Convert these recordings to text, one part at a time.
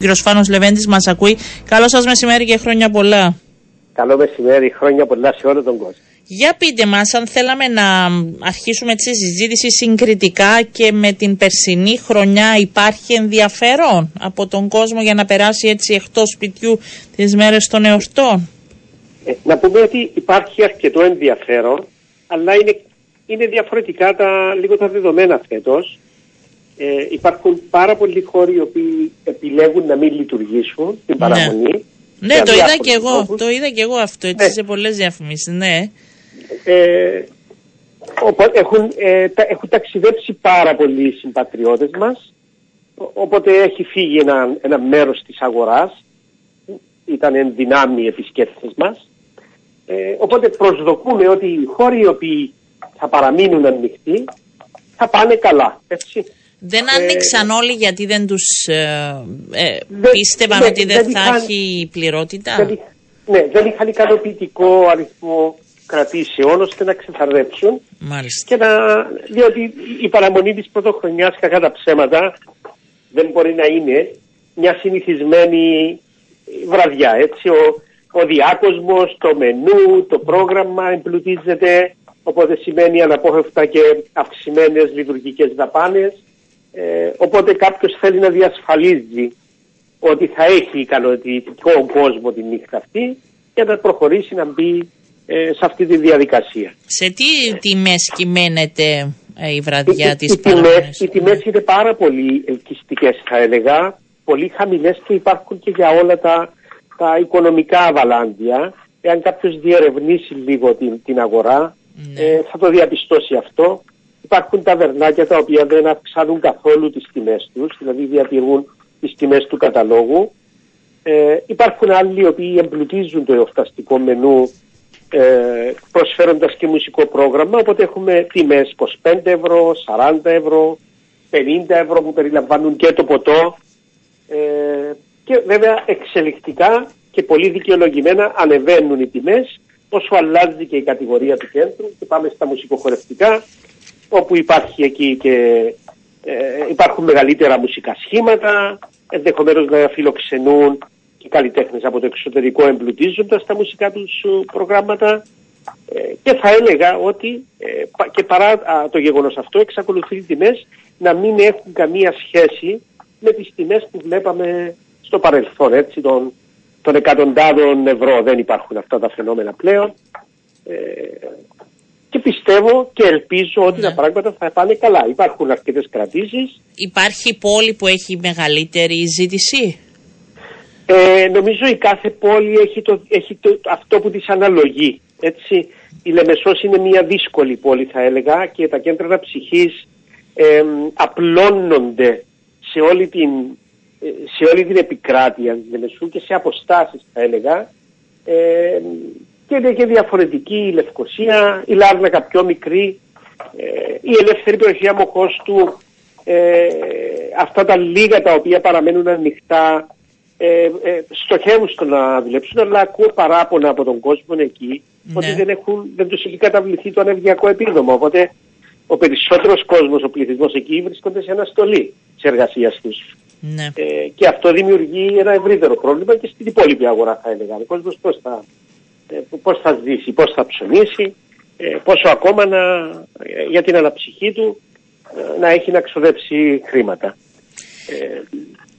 κύριος Φάνος Λεβέντης μας ακούει. Καλό σας μεσημέρι και χρόνια πολλά. Καλό μεσημέρι, χρόνια πολλά σε όλο τον κόσμο. Για πείτε μας, αν θέλαμε να αρχίσουμε τη συζήτηση συγκριτικά και με την περσινή χρονιά, υπάρχει ενδιαφέρον από τον κόσμο για να περάσει έτσι εκτός σπιτιού τις μέρες των εορτών; Ε, να πούμε ότι υπάρχει αρκετό ενδιαφέρον, αλλά είναι, είναι διαφορετικά τα, λίγο τα δεδομένα φέτος. Ε, υπάρχουν πάρα πολλοί χώροι οι οποίοι επιλέγουν να μην λειτουργήσουν την Ναι. παραμονή. Ναι, για το είδα διάφορους και εγώ. λόγους. Το είδα και εγώ αυτό έτσι Ναι. σε πολλές διαφημίσεις. Ναι. Ε, οπότε έχουν, ε, τα, έχουν ταξιδέψει πάρα πολλοί συμπατριώτες μας, ο- οπότε έχει φύγει ένα, ένα μέρος της αγοράς, ήταν εν δυνάμει επισκέπτες μας, ε, οπότε προσδοκούμε ότι οι χώροι οι οποίοι θα παραμείνουν ανοιχτοί θα πάνε καλά, έτσι. Δεν Ε, άνοιξαν όλοι γιατί δεν τους ε, ε, Δεν- πίστευαν ναι, ότι δεν, δεν θα είχαν- έχει πληρότητα; Δεν, είχ- ναι, δεν είχαν ικανοποιητικό αριθμό κρατήσεων ώστε να ξεθαρρέψουν Μάλιστα. και να, διότι η παραμονή της πρωτοχρονιάς κακά τα ψέματα δεν μπορεί να είναι μια συνηθισμένη βραδιά έτσι ο, ο διάκοσμος, το μενού, το πρόγραμμα εμπλουτίζεται οπότε σημαίνει αναπόφευκτα και αυξημένες λειτουργικές δαπάνες ε, οπότε κάποιος θέλει να διασφαλίζει ότι θα έχει ικανοποιητικό κόσμο τη νύχτα αυτή και να προχωρήσει να μπει ε, σε αυτή τη διαδικασία. Σε τι τιμές κυμαίνεται ε, η βραδιά Οι- της οι, τιμές, παραμονής. οι τιμές είναι πάρα πολύ ελκυστικές θα έλεγα, πολύ χαμηλές και υπάρχουν και για όλα τα, τα οικονομικά αβαλάντια. Εάν κάποιος διερευνήσει λίγο την, την αγορά Ναι. ε, θα το διαπιστώσει αυτό. Υπάρχουν ταβερνάκια τα οποία δεν αυξάνουν καθόλου τις τιμές τους, δηλαδή διατηρούν τις τιμές του καταλόγου. Ε, υπάρχουν άλλοι οι οποίοι εμπλουτίζουν το εορταστικό μενού ε, προσφέροντας και μουσικό πρόγραμμα, οπότε έχουμε τιμές 25 ευρώ, 40 ευρώ, 50 ευρώ που περιλαμβάνουν και το ποτό. Ε, και βέβαια εξελικτικά και πολύ δικαιολογημένα ανεβαίνουν οι τιμές όσο αλλάζει και η κατηγορία του κέντρου. Και πάμε στα μουσικοχορευτικά όπου υπάρχει εκεί και ε, υπάρχουν μεγαλύτερα μουσικά σχήματα, ενδεχομένως να φιλοξενούν και καλλιτέχνες από το εξωτερικό εμπλουτίζοντας τα μουσικά τους ε, προγράμματα. Ε, και θα έλεγα ότι ε, πα- και παρά α, το γεγονός αυτό εξακολουθεί οι τιμές να μην έχουν καμία σχέση με τις τιμές που βλέπαμε στο παρελθόν έτσι των, των εκατοντάδων ευρώ. Δεν υπάρχουν αυτά τα φαινόμενα πλέον. Ε, και πιστεύω και ελπίζω ότι Ναι. τα πράγματα θα πάνε καλά. Υπάρχουν αρκετές κρατήσεις. Υπάρχει πόλη που έχει μεγαλύτερη ζήτηση; Ε, νομίζω η κάθε πόλη έχει, το, έχει το, αυτό που της αναλογεί. Έτσι. Η Λεμεσός είναι μια δύσκολη πόλη θα έλεγα και τα κέντρα αναψυχής ε, απλώνονται σε όλη την, ε, σε όλη την επικράτεια της Λεμεσού και σε αποστάσεις θα έλεγα. Ε, και είναι και διαφορετική η Λευκοσία, η Λάρνακα πιο μικρή, ε, η ελεύθερη περιοχή αμοχώς του, ε, αυτά τα λίγα τα οποία παραμένουν ανοιχτά ε, ε, στοχεύουν στο να δουλέψουν, αλλά ακούω παράπονα από τον κόσμο εκεί Ναι. ότι δεν, έχουν, δεν τους έχει καταβληθεί το ανεβριακό επίδομα. Οπότε ο περισσότερος κόσμος, ο πληθυσμός εκεί βρίσκονται σε αναστολή της εργασίας τους. Ναι. Ε, και αυτό δημιουργεί ένα ευρύτερο πρόβλημα και στην υπόλοιπη αγορά θα έλεγα. Ο κόσμος πώς θα, ε, πώς θα ζήσει, πώς θα ψωνίσει, ε, πόσο ακόμα να, ε, για την αναψυχή του ε, να έχει να ξοδέψει χρήματα. Ε,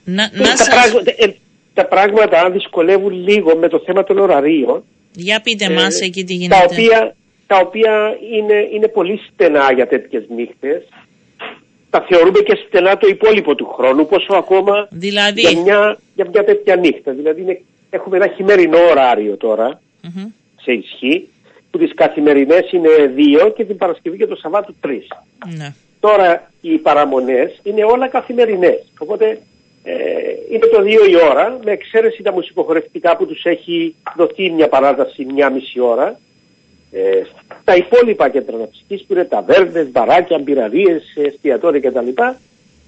Να, ε, να τα, σας... πράγματα, ε, τα πράγματα δυσκολεύουν λίγο με το θέμα των ωραρίων Για πείτε ε, μας εκεί τι τα γίνεται. οποία, τα οποία είναι, είναι πολύ στενά για τέτοιες νύχτες. Τα θεωρούμε και στενά το υπόλοιπο του χρόνου, πόσο ακόμα Δηλαδή, για μια, για μια τέτοια νύχτα. Δηλαδή είναι, έχουμε ένα χειμερινό ωράριο τώρα μμμ, σε ισχύ, που τις καθημερινές είναι δύο και την Παρασκευή και το Σαββάτο τρεις. ναι. Τώρα οι παραμονές είναι όλα καθημερινές. Οπότε ε, είναι το δύο η ώρα, με εξαίρεση τα μουσικοχορευτικά που τους έχει δοθεί μια παράταση μια μισή ώρα. Ε, τα υπόλοιπα κέντρα αναψυχής που είναι ταβέρνες, μπαράκια, μπειραρίες, εστιατόρια κτλ.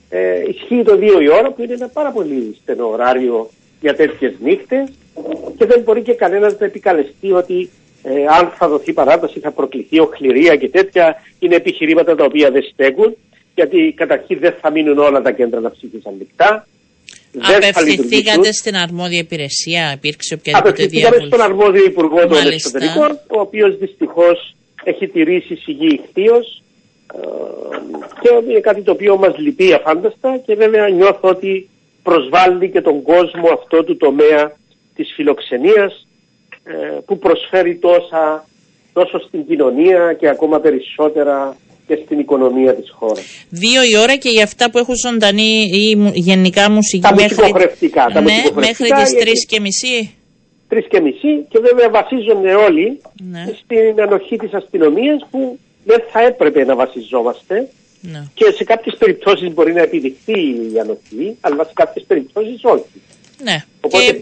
Ε, ισχύει το δύο η ώρα που είναι ένα πάρα πολύ στενό ωράριο για τέτοιες νύχτες και δεν μπορεί και κανένας να επικαλεστεί ότι ε, αν θα δοθεί παράταση θα προκληθεί οχληρία και τέτοια. Είναι επιχειρήματα τα οποία δεν στέκουν γιατί καταρχήν δεν θα μείνουν όλα τα κέντρα αναψυχής ανοιχτά Απευθυνθήκατε στην αρμόδια υπηρεσία, υπήρξε οποιαδήποτε διάβολη. Απευθυνθήκαμε στον αρμόδιο Υπουργό των Εξωτερικών, ο οποίος δυστυχώς έχει τηρήσει σιγή ηχθείως. Ε, και είναι κάτι το οποίο μας λυπεί αφάνταστα και βέβαια νιώθω ότι προσβάλλει και τον κόσμο αυτό του τομέα της φιλοξενίας ε, που προσφέρει τόσα τόσο στην κοινωνία και ακόμα περισσότερα και στην οικονομία της χώρας. Δύο η ώρα και για αυτά που έχουν ζωντανή ή γενικά μουσική τα μέχρι, τα ναι, μέχρι τις τρεις και μισή. Τρεις και μισή και βέβαια βασίζονται όλοι ναι. στην ανοχή της αστυνομίας που δεν θα έπρεπε να βασιζόμαστε ναι. και σε κάποιες περιπτώσεις μπορεί να επιδειχθεί η ανοχή αλλά σε κάποιες περιπτώσεις όχι. Ναι. Και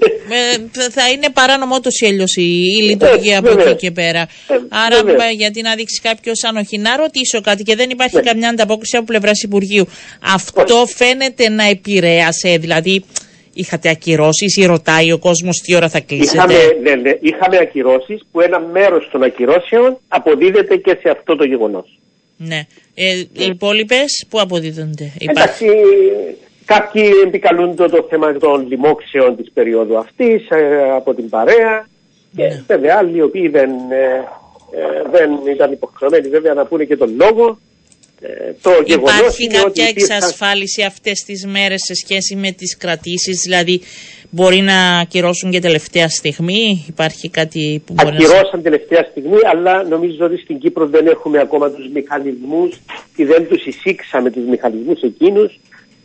ε, θα είναι παράνομο ούτω ή αλλιώ η λειτουργία από εκεί και πέρα. Ε, Άρα, γιατί να δείξει κάποιος ανοχή. Να ρωτήσω κάτι και δεν υπάρχει ναι. καμιά ανταπόκριση από πλευράς Υπουργείου. Αυτό φαίνεται να επηρέασε, δηλαδή. Είχατε ακυρώσεις ή ρωτάει ο κόσμος τι ώρα θα κλείσετε; Είχαμε, ναι, ναι, είχαμε ακυρώσεις που ένα μέρος των ακυρώσεων αποδίδεται και σε αυτό το γεγονός. Ναι. Ε, οι υπόλοιπες που αποδίδονται. Εντάξει, Κάποιοι επικαλούν το, θέμα των λοιμόξεων της περίοδου αυτής ε, από την παρέα και ναι. βέβαια άλλοι οι οποίοι δεν, ε, ε, δεν ήταν υποχρεωμένοι βέβαια να πούνε και τον λόγο. το Υπάρχει κάποια εξασφάλιση αυτές τις μέρες σε σχέση με τις κρατήσεις, δηλαδή μπορεί να ακυρώσουν και τελευταία στιγμή, υπάρχει κάτι που μπορεί Ακυρώσαν να... τελευταία στιγμή, αλλά νομίζω ότι στην Κύπρο δεν έχουμε ακόμα τους μηχανισμούς και δεν τους εισήξαμε τους μηχανισμούς εκείνους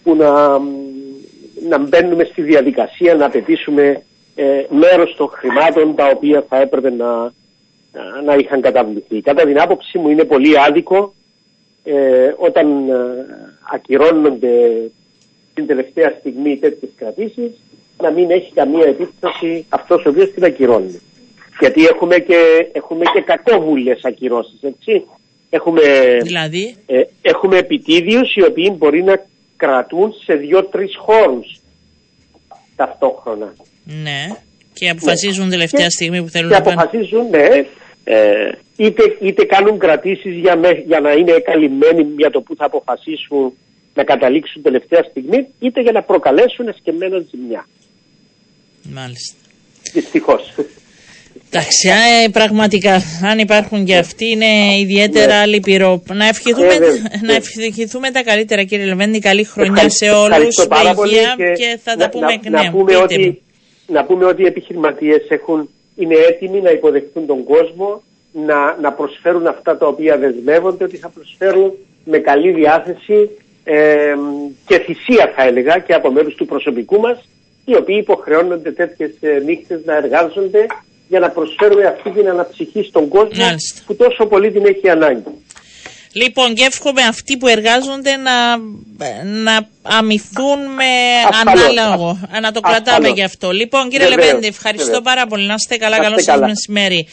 που να, να μπαίνουμε στη διαδικασία να απαιτήσουμε ε, μέρος των χρημάτων τα οποία θα έπρεπε να, να είχαν καταβληθεί. Κατά την άποψη μου είναι πολύ άδικο ε, όταν ε, ακυρώνονται την τελευταία στιγμή τέτοιες κρατήσεις να μην έχει καμία επίπτωση αυτός ο οποίος την ακυρώνει. Γιατί έχουμε και, έχουμε και κακόβουλες ακυρώσεις, έτσι. Έχουμε, δηλαδή; ε, έχουμε επιτίδιους οι οποίοι μπορεί να κρατούν σε δύο-τρεις χώρους ταυτόχρονα. Ναι. Και αποφασίζουν ναι. τελευταία στιγμή που θέλουν και να πάνε. αποφασίζουν, ναι, ε, είτε, είτε κάνουν κρατήσεις για, για να είναι καλυμμένοι για το που θα αποφασίσουν να καταλήξουν τελευταία στιγμή, είτε για να προκαλέσουν εσκεμμένο ζημιά. Μάλιστα. Δυστυχώς. Εντάξει, ε, πραγματικά, αν υπάρχουν και αυτοί είναι ιδιαίτερα ναι. λυπηρό. Να ευχηθούμε, ε, να ευχηθούμε τα καλύτερα κύριε Λεβέντη, καλή χρονιά σε όλους, με υγεία και, και, θα τα πούμε εκ νέου. Να πούμε, ότι, να πούμε ότι οι επιχειρηματίες έχουν, είναι έτοιμοι να υποδεχτούν τον κόσμο, να, να προσφέρουν αυτά τα οποία δεσμεύονται, ότι θα προσφέρουν με καλή διάθεση ε, και θυσία θα έλεγα και από μέρους του προσωπικού μας, οι οποίοι υποχρεώνονται τέτοιες ε, νύχτες να εργάζονται για να προσφέρουμε αυτή την αναψυχή στον κόσμο που τόσο πολύ την έχει ανάγκη. Λοιπόν, και εύχομαι αυτοί που εργάζονται να, να αμυθούν με ανάλογο. Να το κρατάμε γι' αυτό. Λοιπόν, κύριε Λεβέντη, ευχαριστώ πάρα πολύ. Να είστε καλά. Καλό σας μεσημέρι.